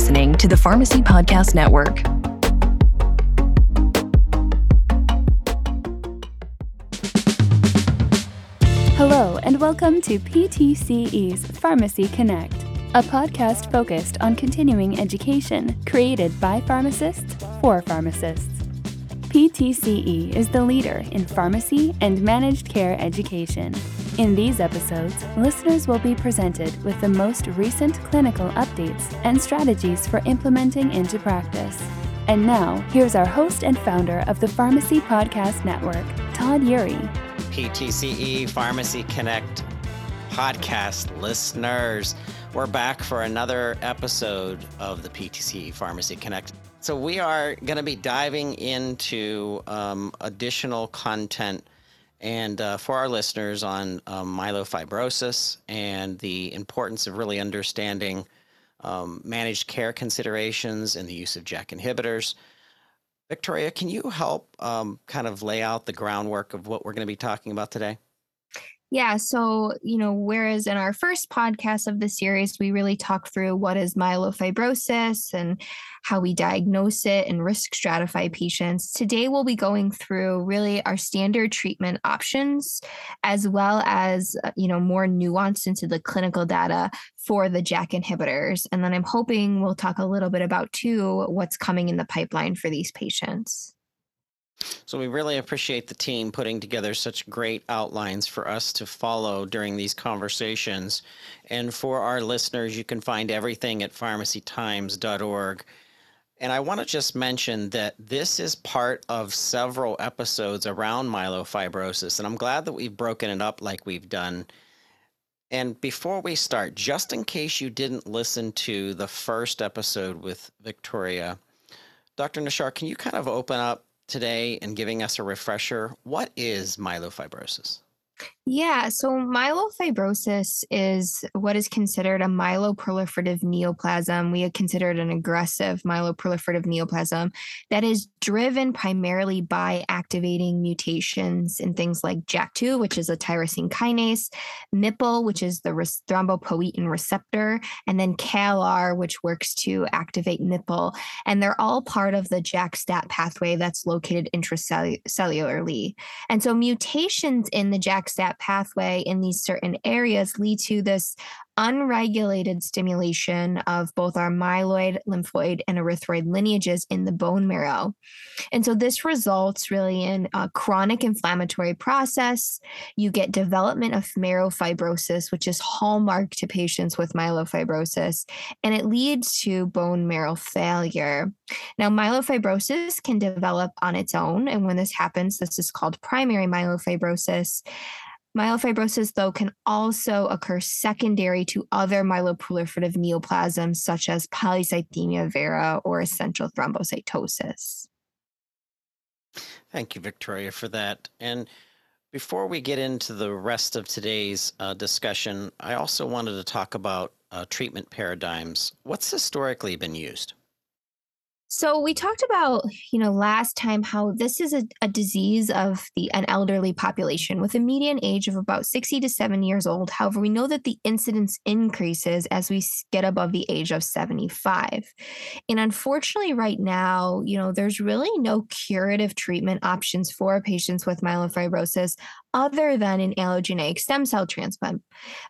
listening to the Pharmacy Podcast Network. Hello, and welcome to PTCE's Pharmacy Connect, a podcast focused on continuing education created by pharmacists for pharmacists. PTCE is the leader in pharmacy and managed care education. In these episodes, listeners will be presented with the most recent clinical updates and strategies for implementing into practice. And now, here's our host and founder of the Pharmacy Podcast Network, Todd Eury. PTCE Pharmacy Connect podcast listeners. We're back for another episode of the PTCE Pharmacy Connect. So, we are going to be diving into um, additional content and uh, for our listeners on um, myelofibrosis and the importance of really understanding um, managed care considerations and the use of JAK inhibitors. Victoria, can you help um, kind of lay out the groundwork of what we're going to be talking about today? Yeah. So, you know, whereas in our first podcast of the series, we really talk through what is myelofibrosis and how we diagnose it and risk stratify patients. Today, we'll be going through really our standard treatment options, as well as, uh, you know, more nuance into the clinical data for the JAK inhibitors. And then I'm hoping we'll talk a little bit about, too, what's coming in the pipeline for these patients. So we really appreciate the team putting together such great outlines for us to follow during these conversations. And for our listeners, you can find everything at pharmacytimes.org. And I want to just mention that this is part of several episodes around myelofibrosis. And I'm glad that we've broken it up like we've done. And before we start, just in case you didn't listen to the first episode with Victoria, Dr. Nachar, can you kind of open up today and giving us a refresher. What is myelofibrosis? Yeah, so myelofibrosis is what is considered a myeloproliferative neoplasm. We consider it an aggressive myeloproliferative neoplasm that is driven primarily by activating mutations in things like JAK2, which is a tyrosine kinase, MPL, which is the thrombopoietin receptor, and then CALR, which works to activate MPL. And they're all part of the JAK-STAT pathway that's located intracellularly. And so mutations in the JAK-STAT pathway in these certain areas lead to this unregulated stimulation of both our myeloid, lymphoid, and erythroid lineages in the bone marrow. And so this results really in a chronic inflammatory process. You get development of marrow fibrosis, which is hallmark to patients with myelofibrosis, and it leads to bone marrow failure. Now, myelofibrosis can develop on its own. And when this happens, this is called primary myelofibrosis. Myelofibrosis, though, can also occur secondary to other myeloproliferative neoplasms, such as polycythemia vera or essential thrombocytosis. Thank you, Victoria, for that. And before we get into the rest of today's uh, discussion, I also wanted to talk about uh, treatment paradigms. What's historically been used? So we talked about, you know, last time how this is a, a disease of the an elderly population with a median age of about 60 to 70 years old. However, we know that the incidence increases as we get above the age of 75. And unfortunately, right now, you know, there's really no curative treatment options for patients with myelofibrosis other than an allogeneic stem cell transplant.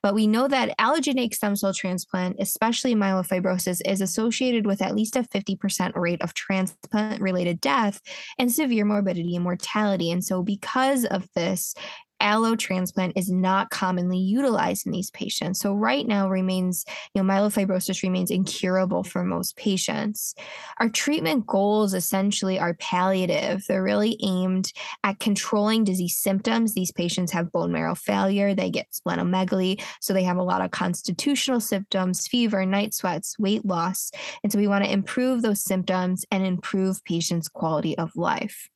But we know that allogeneic stem cell transplant, especially myelofibrosis, is associated with at least a 50% rate of transplant related death and severe morbidity and mortality. And so, because of this, allo transplant is not commonly utilized in these patients. So right now remains, you know, myelofibrosis remains incurable for most patients. Our treatment goals essentially are palliative. They're really aimed at controlling disease symptoms. These patients have bone marrow failure, they get splenomegaly, so they have a lot of constitutional symptoms, fever, night sweats, weight loss. And so we want to improve those symptoms and improve patients' quality of life.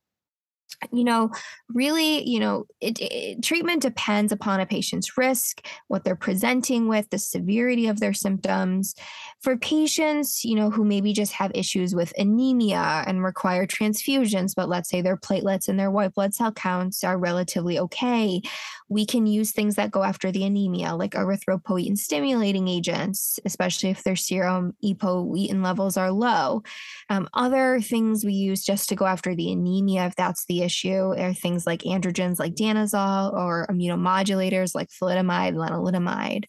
You know, really, you know, it, it, treatment depends upon a patient's risk, what they're presenting with, the severity of their symptoms. For patients, you know, who maybe just have issues with anemia and require transfusions, but let's say their platelets and their white blood cell counts are relatively okay, we can use things that go after the anemia, like erythropoietin stimulating agents, especially if their serum epoetin levels are low. Um, other things we use just to go after the anemia, if that's the issue, are things like androgens like danazol or immunomodulators like thalidomide, lenalidomide.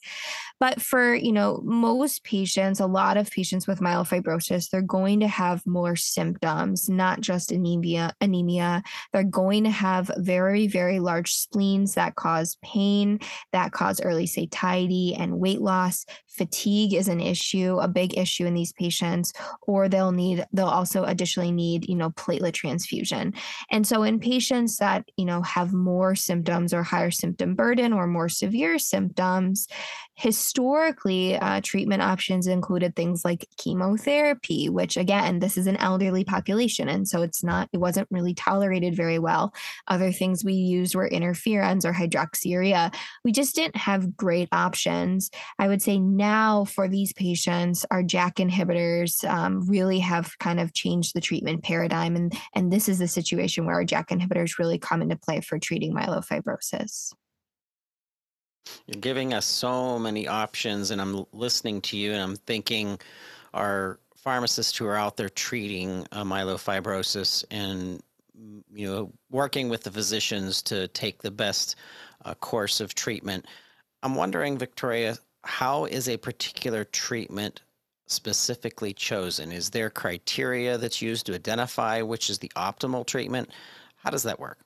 But for, you know, most patients, a lot of patients with myelofibrosis, they're going to have more symptoms, not just anemia, anemia. They're going to have very, very large spleens that cause pain, that cause early satiety and weight loss. Fatigue is an issue, a big issue in these patients, or they'll need, they'll also additionally need, you know, platelet transfusion. And so in patients that, you know, have more symptoms or higher symptom burden or more severe symptoms, historically, uh, treatment options included things like chemotherapy, which again, this is an elderly population. And so it's not, it wasn't really tolerated very well. Other things we used were interferons or hydroxyurea. We just didn't have great options. I would say now for these patients, our JAK inhibitors um, really have kind of changed the treatment paradigm. And, and this is a situation where our JAK inhibitors really come into play for treating myelofibrosis. You're giving us so many options, and I'm listening to you, and I'm thinking our pharmacists who are out there treating uh, myelofibrosis and you know working with the physicians to take the best uh, course of treatment. I'm wondering, Victoria, how is a particular treatment specifically chosen? Is there criteria that's used to identify which is the optimal treatment? How does that work?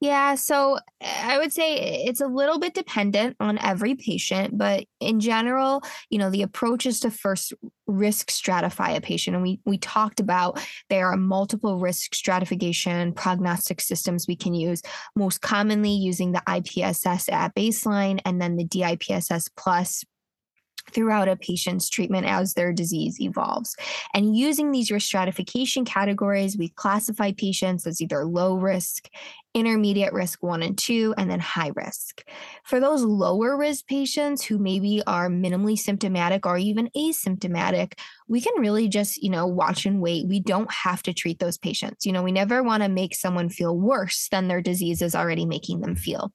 Yeah, so I would say it's a little bit dependent on every patient, but in general, you know, the approach is to first risk stratify a patient. And we we talked about there are multiple risk stratification prognostic systems we can use, most commonly using the IPSS at baseline and then the DIPSS plus throughout a patient's treatment as their disease evolves. And using these risk stratification categories, we classify patients as either low risk, intermediate risk one and two, and then high risk. For those lower risk patients who maybe are minimally symptomatic or even asymptomatic, we can really just, you know, watch and wait. We don't have to treat those patients. You know, we never want to make someone feel worse than their disease is already making them feel.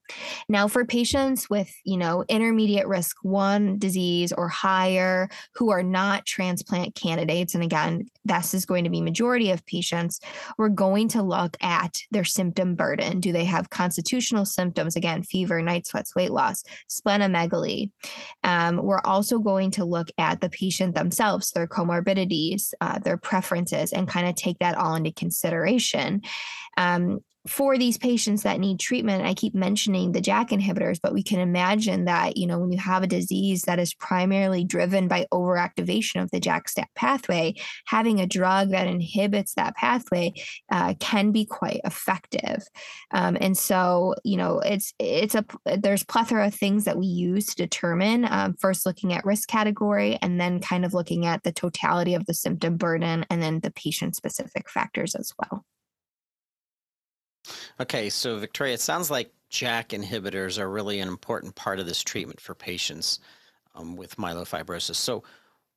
Now, for patients with, you know, intermediate risk one disease or higher who are not transplant candidates, and again, this is going to be majority of patients, we're going to look at their symptom burden. Do they have constitutional symptoms? Again, fever, night sweats, weight loss, splenomegaly. Um, we're also going to look at the patient themselves, their comorbidities, uh, their preferences, and kind of take that all into consideration. Um, for these patients that need treatment, I keep mentioning the JAK inhibitors, but we can imagine that, you know, when you have a disease that is primarily driven by overactivation of the JAK STAT pathway, having a drug that inhibits that pathway uh, can be quite effective. Um, and so, you know, it's it's a there's plethora of things that we use to determine. Um, first, looking at risk category, and then kind of looking at the totality of the symptom burden, and then the patient specific factors as well. Okay, so Victoria, it sounds like JAK inhibitors are really an important part of this treatment for patients um, with myelofibrosis. So,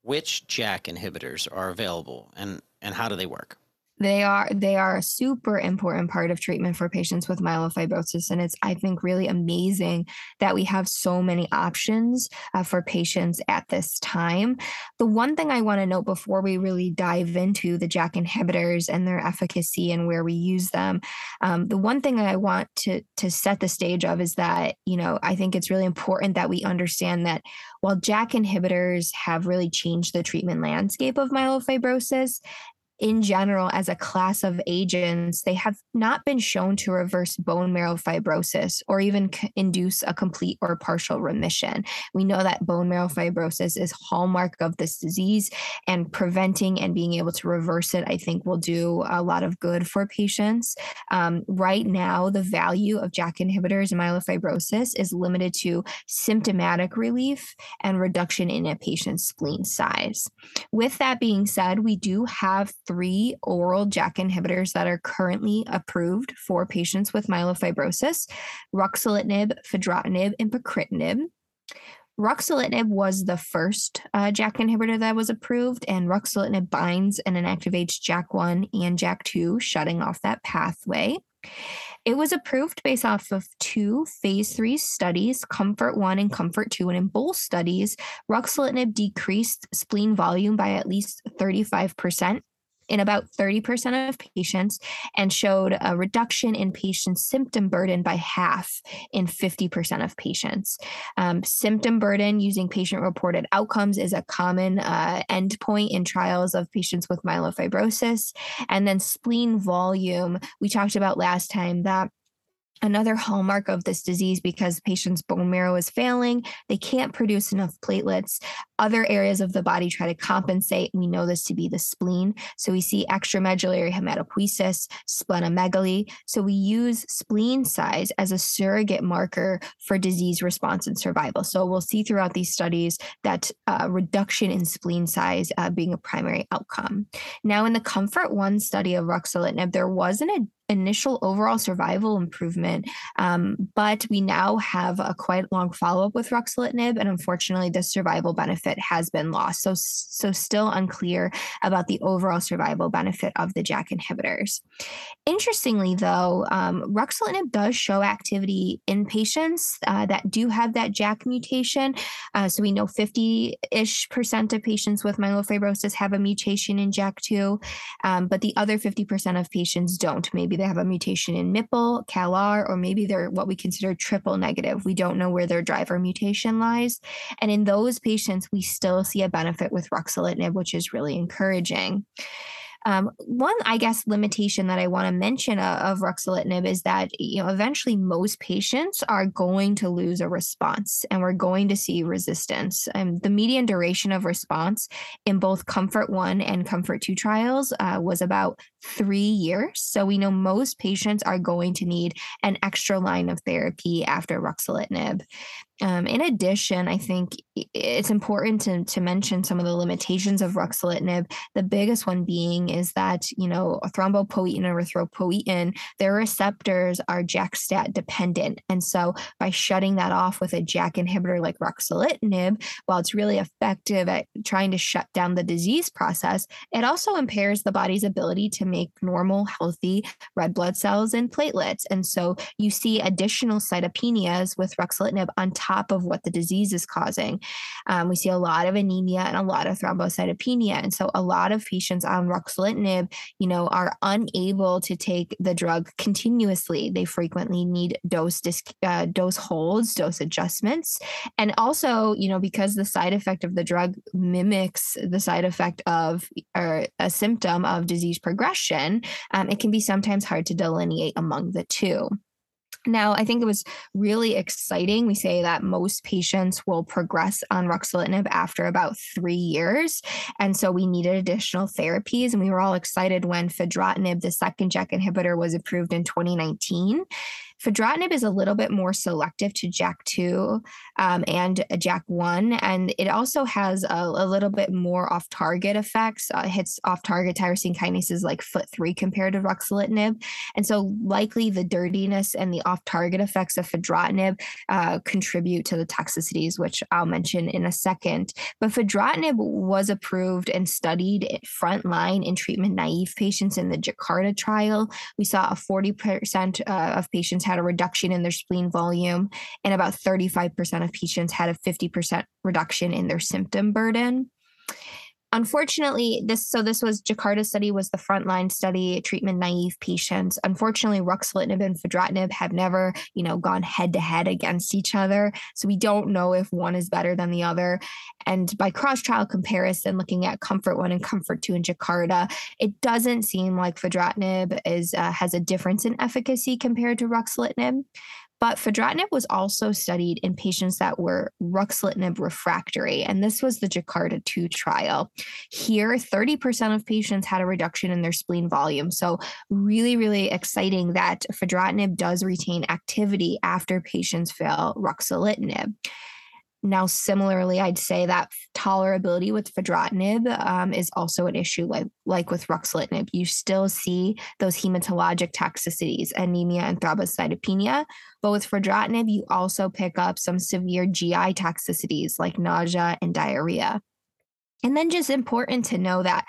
which JAK inhibitors are available and, and how do they work? They are they are a super important part of treatment for patients with myelofibrosis and it's i think really amazing that we have so many options uh, for patients at this time. The one thing i want to note before we really dive into the JAK inhibitors and their efficacy and where we use them um, the one thing i want to to set the stage of is that you know i think it's really important that we understand that while JAK inhibitors have really changed the treatment landscape of myelofibrosis in general, as a class of agents, they have not been shown to reverse bone marrow fibrosis or even c- induce a complete or partial remission. We know that bone marrow fibrosis is hallmark of this disease, and preventing and being able to reverse it, I think, will do a lot of good for patients. Um, right now, the value of JAK inhibitors in myelofibrosis is limited to symptomatic relief and reduction in a patient's spleen size. With that being said, we do have three oral JAK inhibitors that are currently approved for patients with myelofibrosis ruxolitinib, fedratinib, and pacritinib. Ruxolitinib was the first uh, JAK inhibitor that was approved, and ruxolitinib binds and inactivates JAK1 and JAK2, shutting off that pathway. It was approved based off of two phase three studies, Comfort 1 and Comfort 2. And in both studies, ruxolitinib decreased spleen volume by at least 35% in about 30% of patients and showed a reduction in patient symptom burden by half in 50% of patients. Um, symptom burden using patient reported outcomes is a common uh, endpoint in trials of patients with myelofibrosis. And then spleen volume, we talked about last time that another hallmark of this disease because patients' bone marrow is failing. They can't produce enough platelets. Other areas of the body try to compensate. We know this to be the spleen. So we see extramedullary hematopoiesis, splenomegaly. So we use spleen size as a surrogate marker for disease response and survival. So we'll see throughout these studies that uh, reduction in spleen size uh, being a primary outcome. Now, in the Comfort One study of ruxolitinib, there was an initial overall survival improvement. Um, but we now have a quite long follow up with ruxolitinib, and unfortunately, the survival benefit has been lost. So, so still unclear about the overall survival benefit of the JAK inhibitors. Interestingly, though, um, ruxolitinib does show activity in patients uh, that do have that JAK mutation. Uh, so we know 50 ish percent of patients with myelofibrosis have a mutation in JAK2, um, but the other 50% of patients don't. Maybe they have a mutation in MPL, CALR, or maybe they're what we consider triple negative. We don't know where their driver mutation lies. And in those patients, we still see a benefit with ruxolitinib, which is really encouraging. Um, one, I guess, limitation that I want to mention uh, of ruxolitinib is that you know eventually most patients are going to lose a response, and we're going to see resistance. And the median duration of response in both Comfort One and Comfort Two trials uh, was about three years. So we know most patients are going to need an extra line of therapy after ruxolitinib. Um, in addition, I think it's important to, to mention some of the limitations of ruxolitinib. The biggest one being is that, you know, thrombopoietin and erythropoietin, their receptors are JAK-STAT dependent. And so by shutting that off with a JAK inhibitor like ruxolitinib, while it's really effective at trying to shut down the disease process, it also impairs the body's ability to make normal, healthy red blood cells and platelets. And so you see additional cytopenias with ruxolitinib on top top of what the disease is causing. Um, we see a lot of anemia and a lot of thrombocytopenia. And so a lot of patients on ruxolitinib, you know, are unable to take the drug continuously. They frequently need dose uh, dose holds, dose adjustments. And also, you know, because the side effect of the drug mimics the side effect of or a symptom of disease progression, um, it can be sometimes hard to delineate among the two. Now, I think it was really exciting. We say that most patients will progress on ruxolitinib after about three years. And so we needed additional therapies. And we were all excited when fedratinib, the second JAK inhibitor, was approved in 2019. Fedratinib is a little bit more selective to JAK2 um, and JAK1, and it also has a, a little bit more off target effects. Uh, hits off target tyrosine kinases like FLT3 compared to ruxolitinib. And so, likely the dirtiness and the off target effects of fedratinib uh, contribute to the toxicities, which I'll mention in a second. But fedratinib was approved and studied frontline in treatment naive patients in the Jakarta trial. We saw a 40% uh, of patients had a reduction in their spleen volume, and about 35% of patients had a 50% reduction in their symptom burden. Unfortunately, this so this was Jakarta study was the frontline study, treatment naive patients. Unfortunately, ruxolitinib and fedratinib have never, you know, gone head to head against each other. So we don't know if one is better than the other. And by cross trial comparison, looking at Comfort One and Comfort Two in Jakarta, it doesn't seem like fedratinib is uh, has a difference in efficacy compared to ruxolitinib. But fedratinib was also studied in patients that were ruxolitinib refractory, and this was the Jakarta 2 trial. Here, 30% of patients had a reduction in their spleen volume. So, really, really exciting that fedratinib does retain activity after patients fail ruxolitinib. Now, similarly, I'd say that tolerability with fedratinib um, is also an issue, like like with ruxolitinib. You still see those hematologic toxicities, anemia and thrombocytopenia. But with fedratinib, you also pick up some severe GI toxicities like nausea and diarrhea. And then just important to know that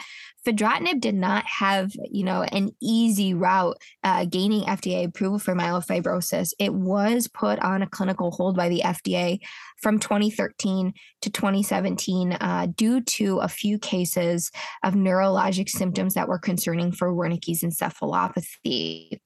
fedratinib did not have, you know, an easy route uh, gaining FDA approval for myelofibrosis. It was put on a clinical hold by the FDA from 2013 to 2017 uh, due to a few cases of neurologic symptoms that were concerning for Wernicke's encephalopathy.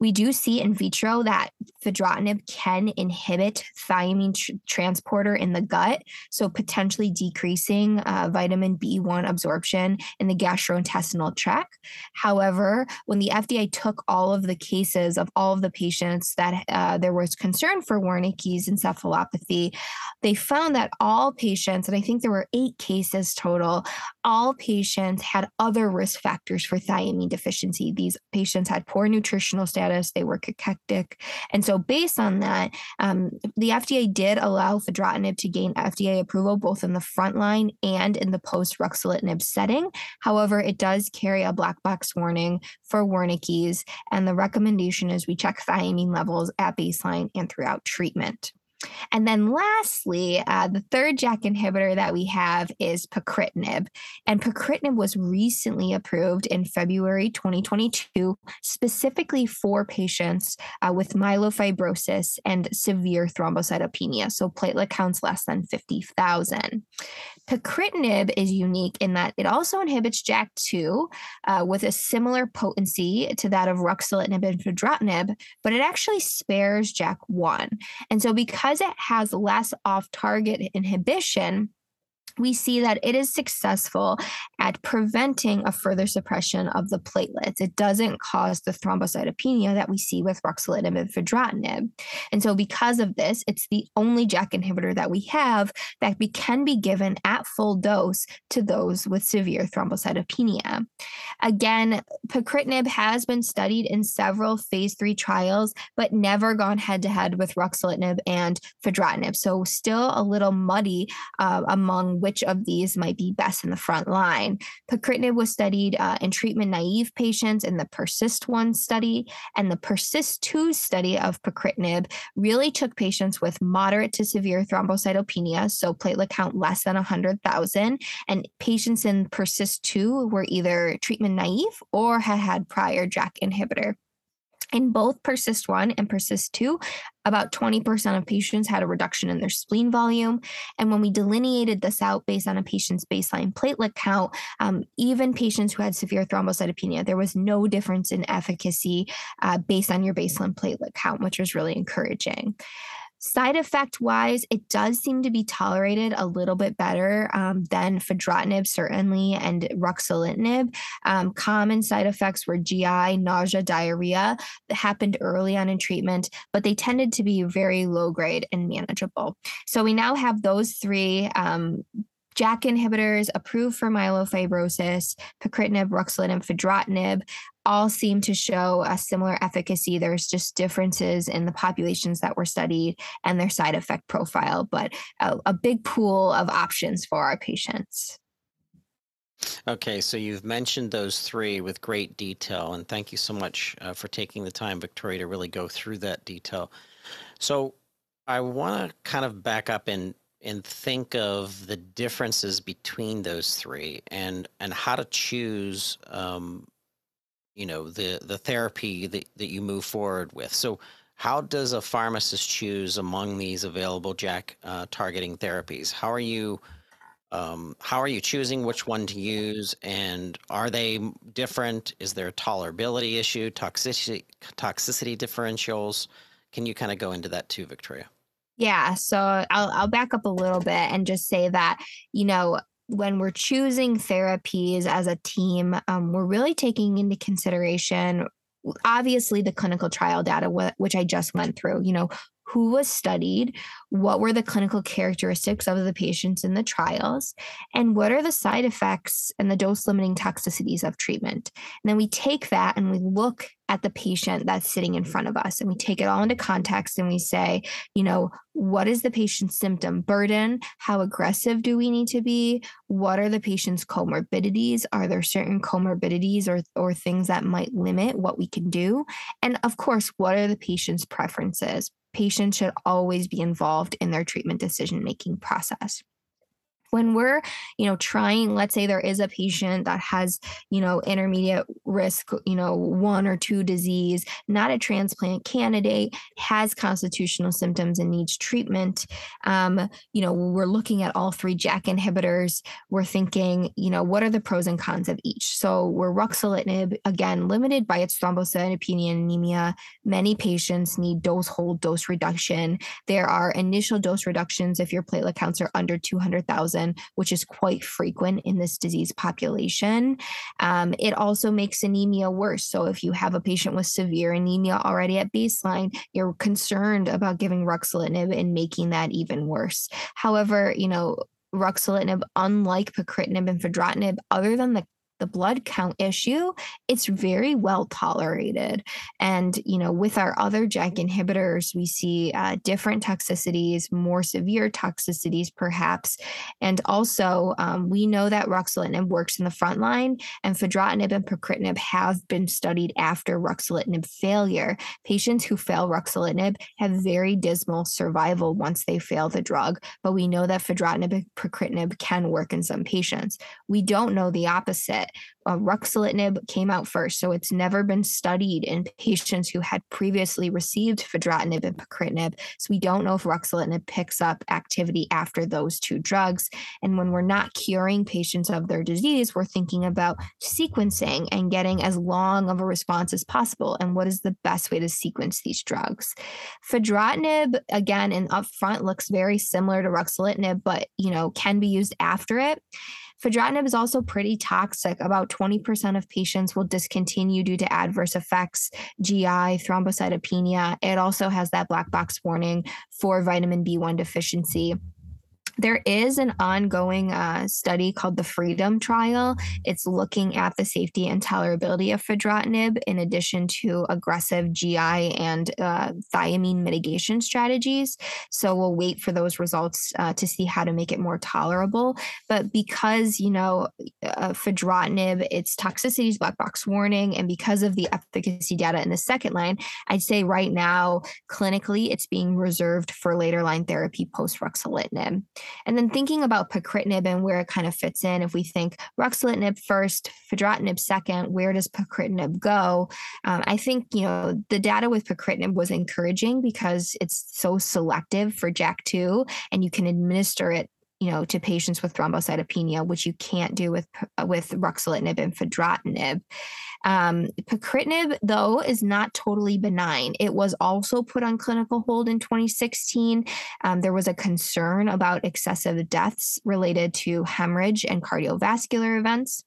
We do see in vitro that fedratinib can inhibit thiamine tr- transporter in the gut, so potentially decreasing uh, vitamin B1 absorption in the gastrointestinal tract. However, when the FDA took all of the cases of all of the patients that uh, there was concern for Wernicke's encephalopathy, they found that all patients, and I think there were eight cases total, all patients had other risk factors for thiamine deficiency. These patients had poor nutritional status, they were cachectic. And so, based on that, um, the FDA did allow fedratinib to gain FDA approval both in the frontline and in the post ruxolitinib setting. However, it does carry a black box warning for Wernicke's, and the recommendation is we check thiamine levels at baseline and throughout treatment. And then lastly, uh, the third JAK inhibitor that we have is pacritinib. And pacritinib was recently approved in February 2022, specifically for patients uh, with myelofibrosis and severe thrombocytopenia, so platelet counts less than 50,000. Pacritinib is unique in that it also inhibits JAK2 uh, with a similar potency to that of ruxolitinib and fedratinib, but it actually spares JAK1. And so because it has less off-target inhibition, we see that it is successful at preventing a further suppression of the platelets. It doesn't cause the thrombocytopenia that we see with ruxolitinib and fedratinib. And so, because of this, it's the only JAK inhibitor that we have that be, can be given at full dose to those with severe thrombocytopenia. Again, pacritinib has been studied in several phase three trials, but never gone head to head with ruxolitinib and fedratinib. So, still a little muddy uh, among which of these might be best in the front line. Pacritinib was studied uh, in treatment naive patients in the PERSIST 1 study, and the PERSIST 2 study of pacritinib really took patients with moderate to severe thrombocytopenia, so platelet count less than 100,000, and patients in PERSIST 2 were either treatment naive or had had prior JAK inhibitor. In both PERSIST 1 and PERSIST 2, about 20% of patients had a reduction in their spleen volume. And when we delineated this out based on a patient's baseline platelet count, um, even patients who had severe thrombocytopenia, there was no difference in efficacy uh, based on your baseline platelet count, which was really encouraging. Side effect wise, it does seem to be tolerated a little bit better um, than fedratinib, certainly, and ruxolitinib. Um, common side effects were GI, nausea, diarrhea that happened early on in treatment, but they tended to be very low grade and manageable. So we now have those three um, JAK inhibitors approved for myelofibrosis, pacritinib, ruxolitinib, fedratinib, all seem to show a similar efficacy. There's just differences in the populations that were studied and their side effect profile, but a, a big pool of options for our patients. Okay, so you've mentioned those three with great detail, and thank you so much uh, for taking the time, Victoria, to really go through that detail. So I want to kind of back up and and think of the differences between those three and and how to choose um, you know the the therapy that, that you move forward with. So how does a pharmacist choose among these available JAK uh, targeting therapies? How are you um, how are you choosing which one to use and are they different? Is there a tolerability issue toxicity toxicity differentials? Can you kind of go into that too victoria? Yeah, so I'll I'll back up a little bit and just say that, you know, when we're choosing therapies as a team, um, we're really taking into consideration obviously the clinical trial data which I just went through, you know, who was studied, what were the clinical characteristics of the patients in the trials, and what are the side effects and the dose limiting toxicities of treatment. And then we take that and we look at the patient that's sitting in front of us and we take it all into context and we say, you know, what is the patient's symptom burden? How aggressive do we need to be? What are the patient's comorbidities? Are there certain comorbidities or, or things that might limit what we can do? And of course, what are the patient's preferences? Patients should always be involved in their treatment decision making process when we're you know trying let's say there is a patient that has you know intermediate risk you know one or two disease not a transplant candidate has constitutional symptoms and needs treatment um, you know we're looking at all three JAK inhibitors. We're thinking you know what are the pros and cons of each? So we're ruxolitinib again limited by its thrombocytopenia and anemia. Many patients need dose hold dose reduction. There are initial dose reductions if your platelet counts are under 200000 which is quite frequent in this disease population. Um, it also makes anemia worse. So if you have a patient with severe anemia already at baseline, you're concerned about giving ruxolitinib and making that even worse. However, you know, ruxolitinib, unlike pacritinib and fedratinib, other than the the blood count issue, it's very well tolerated. And, you know, with our other JAK inhibitors, we see uh, different toxicities, more severe toxicities, perhaps. And also, um, we know that ruxolitinib works in the front line, and fedratinib and pacritinib have been studied after ruxolitinib failure. Patients who fail ruxolitinib have very dismal survival once they fail the drug, but we know that fedratinib and pacritinib can work in some patients. We don't know the opposite uh, ruxolitinib came out first, so it's never been studied in patients who had previously received fedratinib and pacritinib. So we don't know if ruxolitinib picks up activity after those two drugs. And when we're not curing patients of their disease, we're thinking about sequencing and getting as long of a response as possible. And what is the best way to sequence these drugs? Fedratinib, again, and upfront looks very similar to ruxolitinib, but you know can be used after it. Fedratinib is also pretty toxic. About 20% of patients will discontinue due to adverse effects, GI, thrombocytopenia. It also has that black box warning for vitamin B1 deficiency. There is an ongoing uh, study called the Freedom Trial. It's looking at the safety and tolerability of fedratinib in addition to aggressive GI and uh, thiamine mitigation strategies. So we'll wait for those results uh, to see how to make it more tolerable. But because, you know, uh, fedratinib, its toxicity is black box warning, and because of the efficacy data in the second line, I'd say right now, clinically, it's being reserved for later line therapy post ruxolitinib. And then thinking about pacritinib and where it kind of fits in, if we think ruxolitinib first, fedratinib second, where does pacritinib go? Um, I think, you know, the data with pacritinib was encouraging because it's so selective for JAK2 and you can administer it you know, to patients with thrombocytopenia, which you can't do with with ruxolitinib and fedratinib. Um, pacritinib, though, is not totally benign. It was also put on clinical hold in 2016. Um, there was a concern about excessive deaths related to hemorrhage and cardiovascular events.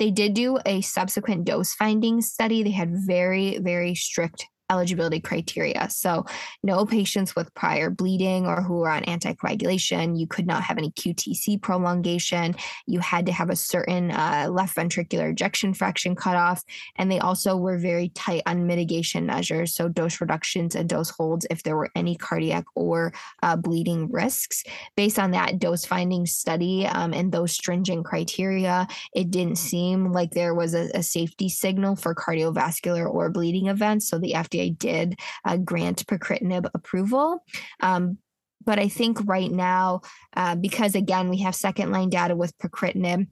They did do a subsequent dose finding study. They had very, very strict eligibility criteria. So, no patients with prior bleeding or who are on anticoagulation. You could not have any QTC prolongation. You had to have a certain uh, left ventricular ejection fraction cutoff. And they also were very tight on mitigation measures. So, dose reductions and dose holds if there were any cardiac or uh, bleeding risks. Based on that dose finding study um, and those stringent criteria, it didn't seem like there was a, a safety signal for cardiovascular or bleeding events. So, the FDA FDA did uh, grant pacritinib approval. Um, but I think right now, uh, because again, we have second line data with pacritinib,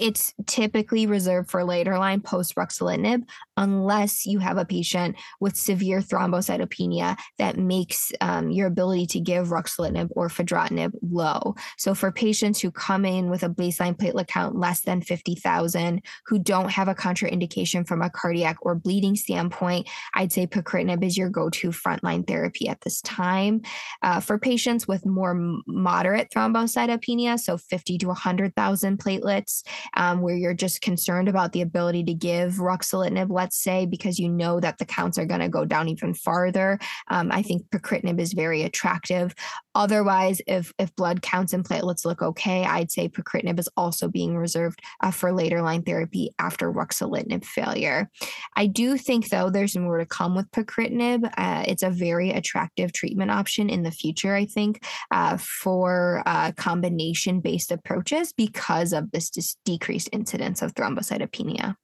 it's typically reserved for later line post ruxolitinib unless you have a patient with severe thrombocytopenia that makes um, your ability to give ruxolitinib or fedratinib low. So for patients who come in with a baseline platelet count less than 50,000 who don't have a contraindication from a cardiac or bleeding standpoint, I'd say pacritinib is your go-to frontline therapy at this time. Uh, for patients with more moderate thrombocytopenia, so 50 to 100,000 platelets, um, where you're just concerned about the ability to give ruxolitinib, let's say, because you know that the counts are going to go down even farther, um, I think pacritinib is very attractive. Otherwise, if if blood counts and platelets look okay, I'd say pacritinib is also being reserved uh, for later line therapy after ruxolitinib failure. I do think, though, there's more to come with pacritinib. Uh, it's a very attractive treatment option in the future, I think, uh, for uh, combination based approaches because of this dis- decreased incidence of thrombocytopenia.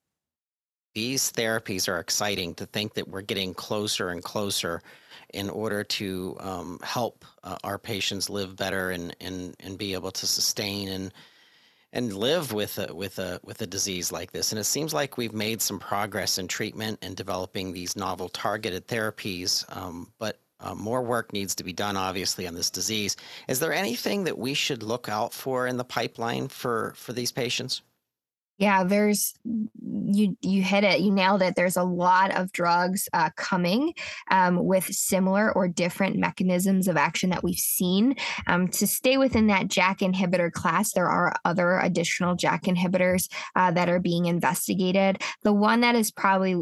These therapies are exciting to think that we're getting closer and closer in order to um, help uh, our patients live better and, and, and be able to sustain and and live with a with a with a disease like this. And it seems like we've made some progress in treatment and developing these novel targeted therapies, um, but uh, more work needs to be done, obviously, on this disease. Is there anything that we should look out for in the pipeline for for these patients? Yeah, there's you you hit it, you nailed it. There's a lot of drugs uh, coming um, with similar or different mechanisms of action that we've seen. Um, to stay within that JAK inhibitor class, there are other additional JAK inhibitors uh, that are being investigated. The one that is probably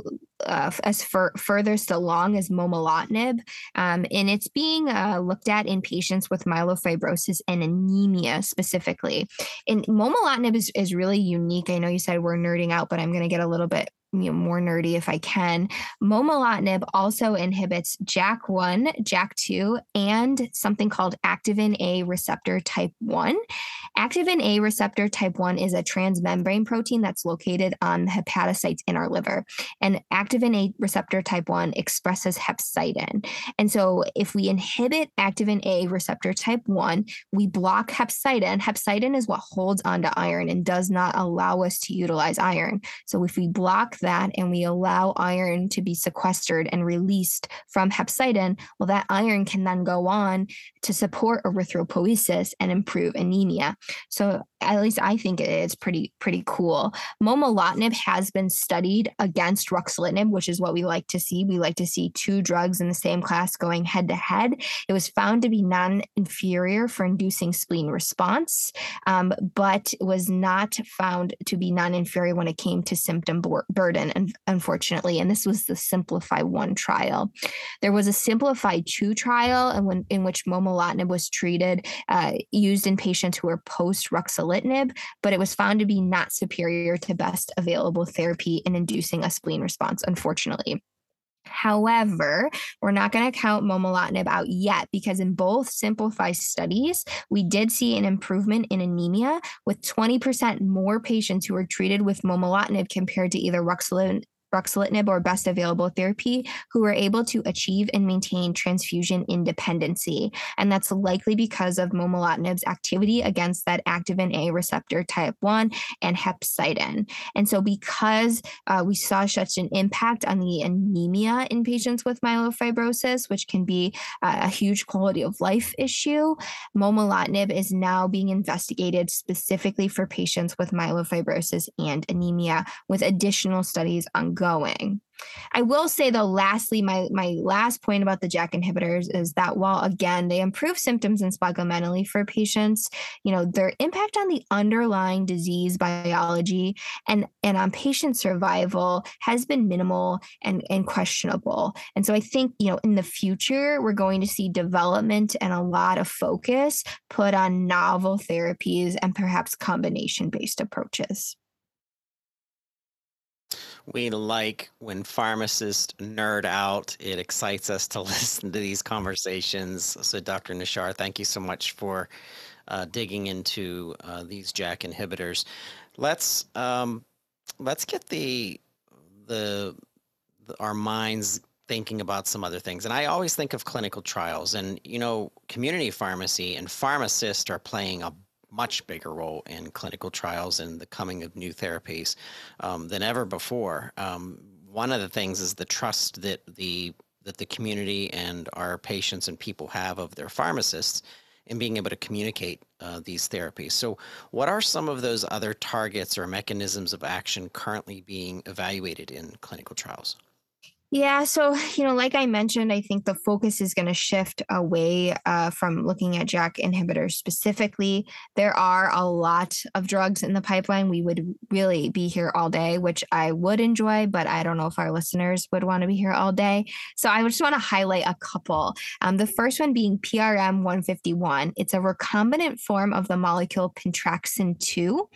uh, as fur- furthest along as momelotinib, um, and it's being uh, looked at in patients with myelofibrosis and anemia specifically. And momelotinib is, is really unique. I know you said we're nerding out, but I'm going to get a little bit you know, more nerdy if I can. Momelotinib also inhibits JAK1, JAK2, and something called activin A receptor type 1. Activin A receptor type 1 is a transmembrane protein that's located on the hepatocytes in our liver. And activin A receptor type 1 expresses hepcidin. And so if we inhibit activin A receptor type 1, we block hepcidin. Hepcidin is what holds onto iron and does not allow us to utilize iron. So if we block that and we allow iron to be sequestered and released from hepcidin, well, that iron can then go on to support erythropoiesis and improve anemia. So at least I think it's pretty pretty cool. Momelotinib has been studied against ruxolitinib, which is what we like to see. We like to see two drugs in the same class going head to head. It was found to be non-inferior for inducing spleen response, um, but was not found to be non-inferior when it came to symptom burden, unfortunately. And this was the Simplify One trial. There was a Simplify Two trial, and when in which momelotinib was treated, uh, used in patients who were post ruxolitinib, but it was found to be not superior to best available therapy in inducing a spleen response, unfortunately. However, we're not going to count momelotinib out yet because in both Simplify studies, we did see an improvement in anemia with 20% more patients who were treated with momelotinib compared to either ruxolitinib ruxolitinib or best available therapy who were able to achieve and maintain transfusion independency. And that's likely because of momelotinib's activity against that activin A receptor type 1 and hepcidin. And so, because uh, we saw such an impact on the anemia in patients with myelofibrosis, which can be uh, a huge quality of life issue, momelotinib is now being investigated specifically for patients with myelofibrosis and anemia, with additional studies ongoing going. I will say though, lastly, my my last point about the JAK inhibitors is that while again they improve symptoms and splenomegaly for patients, you know, their impact on the underlying disease biology and and on patient survival has been minimal and, and questionable. And so I think, you know, in the future, we're going to see development and a lot of focus put on novel therapies and perhaps combination based approaches. We like when pharmacists nerd out. It excites us to listen to these conversations. So, Dr. Nachar, thank you so much for uh, digging into uh, these JAK inhibitors. Let's um, let's get the, the the our minds thinking about some other things. And I always think of clinical trials, and you know, community pharmacy and pharmacists are playing a much bigger role in clinical trials and the coming of new therapies um, than ever before. Um, one of the things is the trust that the that the community and our patients and people have of their pharmacists in being able to communicate uh, these therapies. So, what are some of those other targets or mechanisms of action currently being evaluated in clinical trials? Yeah, so you know, like I mentioned, I think the focus is going to shift away uh, from looking at JAK inhibitors specifically. There are a lot of drugs in the pipeline. We would really be here all day, which I would enjoy, but I don't know if our listeners would want to be here all day. So I just want to highlight a couple. Um, the first one being PRM 151. It's a recombinant form of the molecule pentraxin 2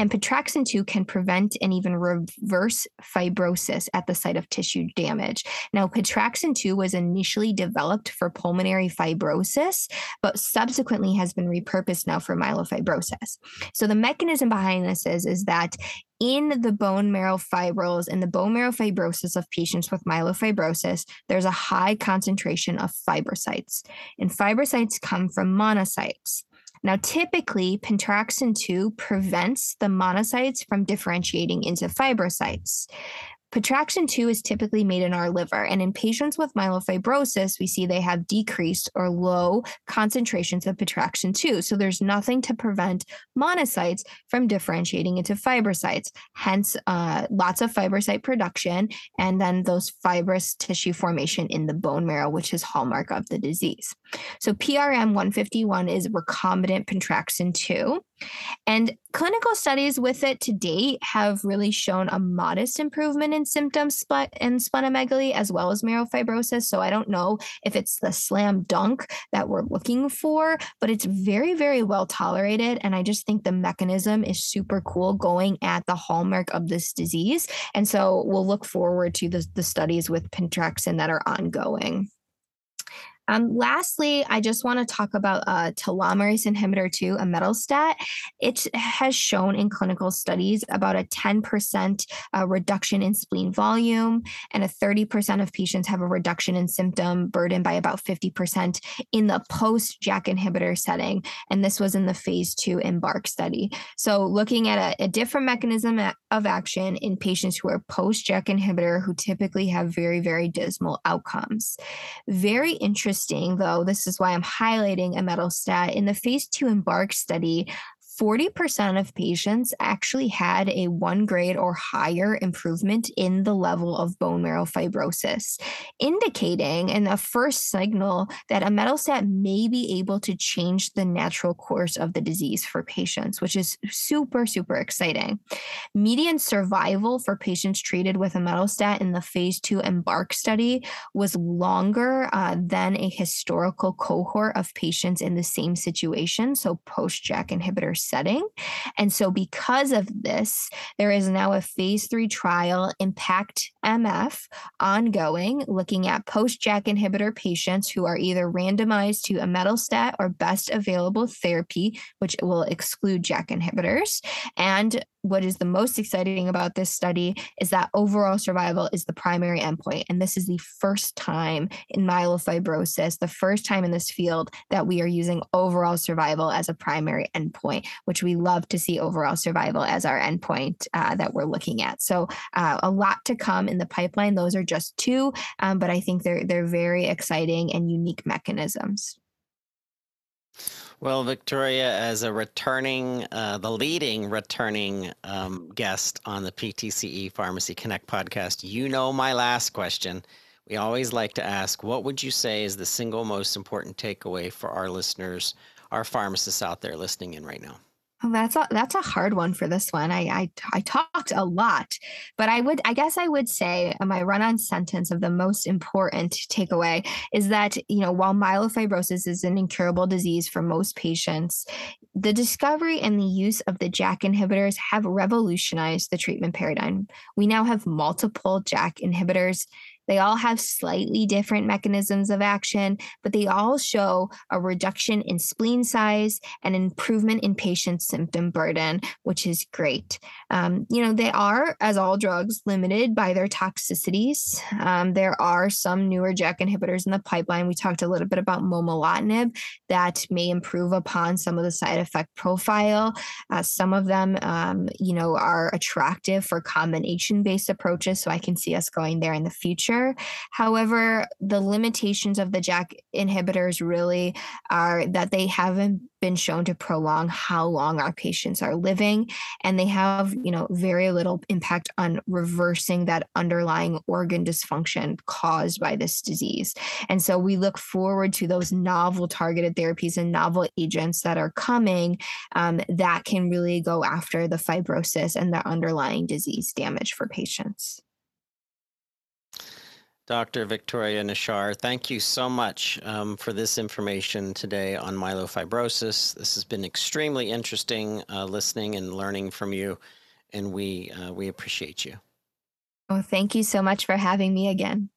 and Pentraxin 2 can prevent and even reverse fibrosis at the site of tissue damage. Now, Pentraxin 2 was initially developed for pulmonary fibrosis, but subsequently has been repurposed now for myelofibrosis. So the mechanism behind this is, is that in the bone marrow fibrils and the bone marrow fibrosis of patients with myelofibrosis, there's a high concentration of fibrocytes. And fibrocytes come from monocytes. Now, typically, pentraxin 2 prevents the monocytes from differentiating into fibrocytes. Pentraxin 2 is typically made in our liver, and in patients with myelofibrosis, we see they have decreased or low concentrations of Pentraxin 2. So there's nothing to prevent monocytes from differentiating into fibrocytes, hence, uh, lots of fibrocyte production, and then those fibrous tissue formation in the bone marrow, which is hallmark of the disease. So PRM 151 is recombinant Pentraxin 2. And clinical studies with it to date have really shown a modest improvement in symptoms in splenomegaly as well as myelofibrosis. So I don't know if it's the slam dunk that we're looking for, but it's very, very well tolerated. And I just think the mechanism is super cool going at the hallmark of this disease. And so we'll look forward to the, the studies with Pentraxin that are ongoing. Um, lastly, I just want to talk about uh, telomerase inhibitor 2, imetelstat. It has shown in clinical studies about a 10% uh, reduction in spleen volume, and a 30% of patients have a reduction in symptom burden by about 50% in the post JAK inhibitor setting. And this was in the phase two EMBARK study. So, looking at a, a different mechanism of action in patients who are post JAK inhibitor who typically have very, very dismal outcomes. Very interesting interesting, though, this is why I'm highlighting imetelstat. In the phase two EMBARK study, 40% of patients actually had a one grade or higher improvement in the level of bone marrow fibrosis, indicating in the first signal that imetelstat may be able to change the natural course of the disease for patients, which is super, super exciting. Median survival for patients treated with imetelstat in the phase two EMBARK study was longer uh, than a historical cohort of patients in the same situation, so post JAK inhibitors setting. And so, because of this, there is now a phase three trial, Impact MF, ongoing, looking at post JAK inhibitor patients who are either randomized to imetelstat or best available therapy, which will exclude JAK inhibitors, and what is the most exciting about this study is that overall survival is the primary endpoint. And this is the first time in myelofibrosis, the first time in this field that we are using overall survival as a primary endpoint, which we love to see overall survival as our endpoint uh, that we're looking at. So uh, a lot to come in the pipeline. Those are just two, um, but I think they're they're very exciting and unique mechanisms. Well, Victoria, as a returning, uh, the leading returning um, guest on the PTCE Pharmacy Connect podcast, you know my last question. We always like to ask, what would you say is the single most important takeaway for our listeners, our pharmacists out there listening in right now? Oh, that's a that's a hard one for this one. I, I I talked a lot, but I would I guess I would say uh, my run-on sentence of the most important takeaway is that you know while myelofibrosis is an incurable disease for most patients, the discovery and the use of the JAK inhibitors have revolutionized the treatment paradigm. We now have multiple JAK inhibitors they all have slightly different mechanisms of action, but they all show a reduction in spleen size and improvement in patient symptom burden, which is great. Um, you know, they are, as all drugs, limited by their toxicities. Um, there are some newer JAK inhibitors in the pipeline. We talked a little bit about momelotinib that may improve upon some of the side effect profile. Uh, some of them, um, you know, are attractive for combination based approaches. So I can see us going there in the future. Faster. However, the limitations of the JAK inhibitors really are that they haven't been shown to prolong how long our patients are living and they have you know very little impact on reversing that underlying organ dysfunction caused by this disease and so we look forward to those novel targeted therapies and novel agents that are coming um, that can really go after the fibrosis and the underlying disease damage for patients Dr. Victoria Nachar, thank you so much um, for this information today on myelofibrosis. This has been extremely interesting uh, listening and learning from you, and we, uh, we appreciate you. Oh, thank you so much for having me again.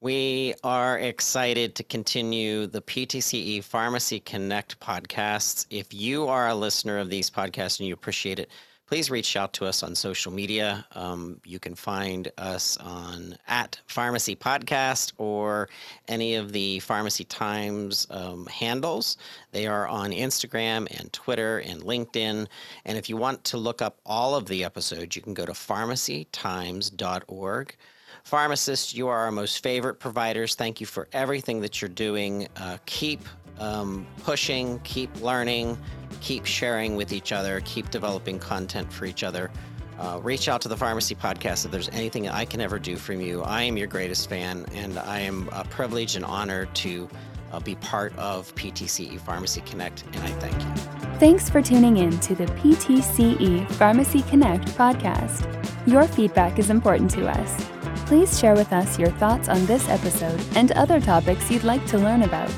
We are excited to continue the PTCE Pharmacy Connect podcasts. If you are a listener of these podcasts and you appreciate it, please reach out to us on social media. Um, you can find us on at Pharmacy Podcast or any of the Pharmacy Times um, handles. They are on Instagram and Twitter and LinkedIn. And if you want to look up all of the episodes, you can go to pharmacytimes.org. Pharmacists, you are our most favorite providers. Thank you for everything that you're doing. Uh, keep um, pushing, keep learning keep sharing with each other, keep developing content for each other. Uh, reach out to the Pharmacy Podcast if there's anything I can ever do from you. I am your greatest fan, and I am uh, privileged and honored to uh, be part of PTCE Pharmacy Connect, and I thank you. Thanks for tuning in to the PTCE Pharmacy Connect podcast. Your feedback is important to us. Please share with us your thoughts on this episode and other topics you'd like to learn about.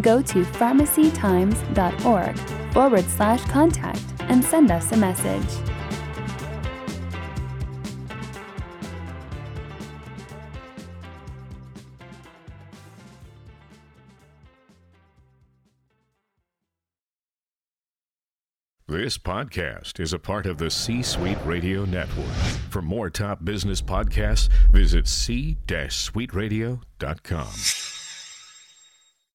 Go to pharmacytimes.org forward slash contact and send us a message. This podcast is a part of the C Suite Radio Network. For more top business podcasts, visit c-suiteradio.com.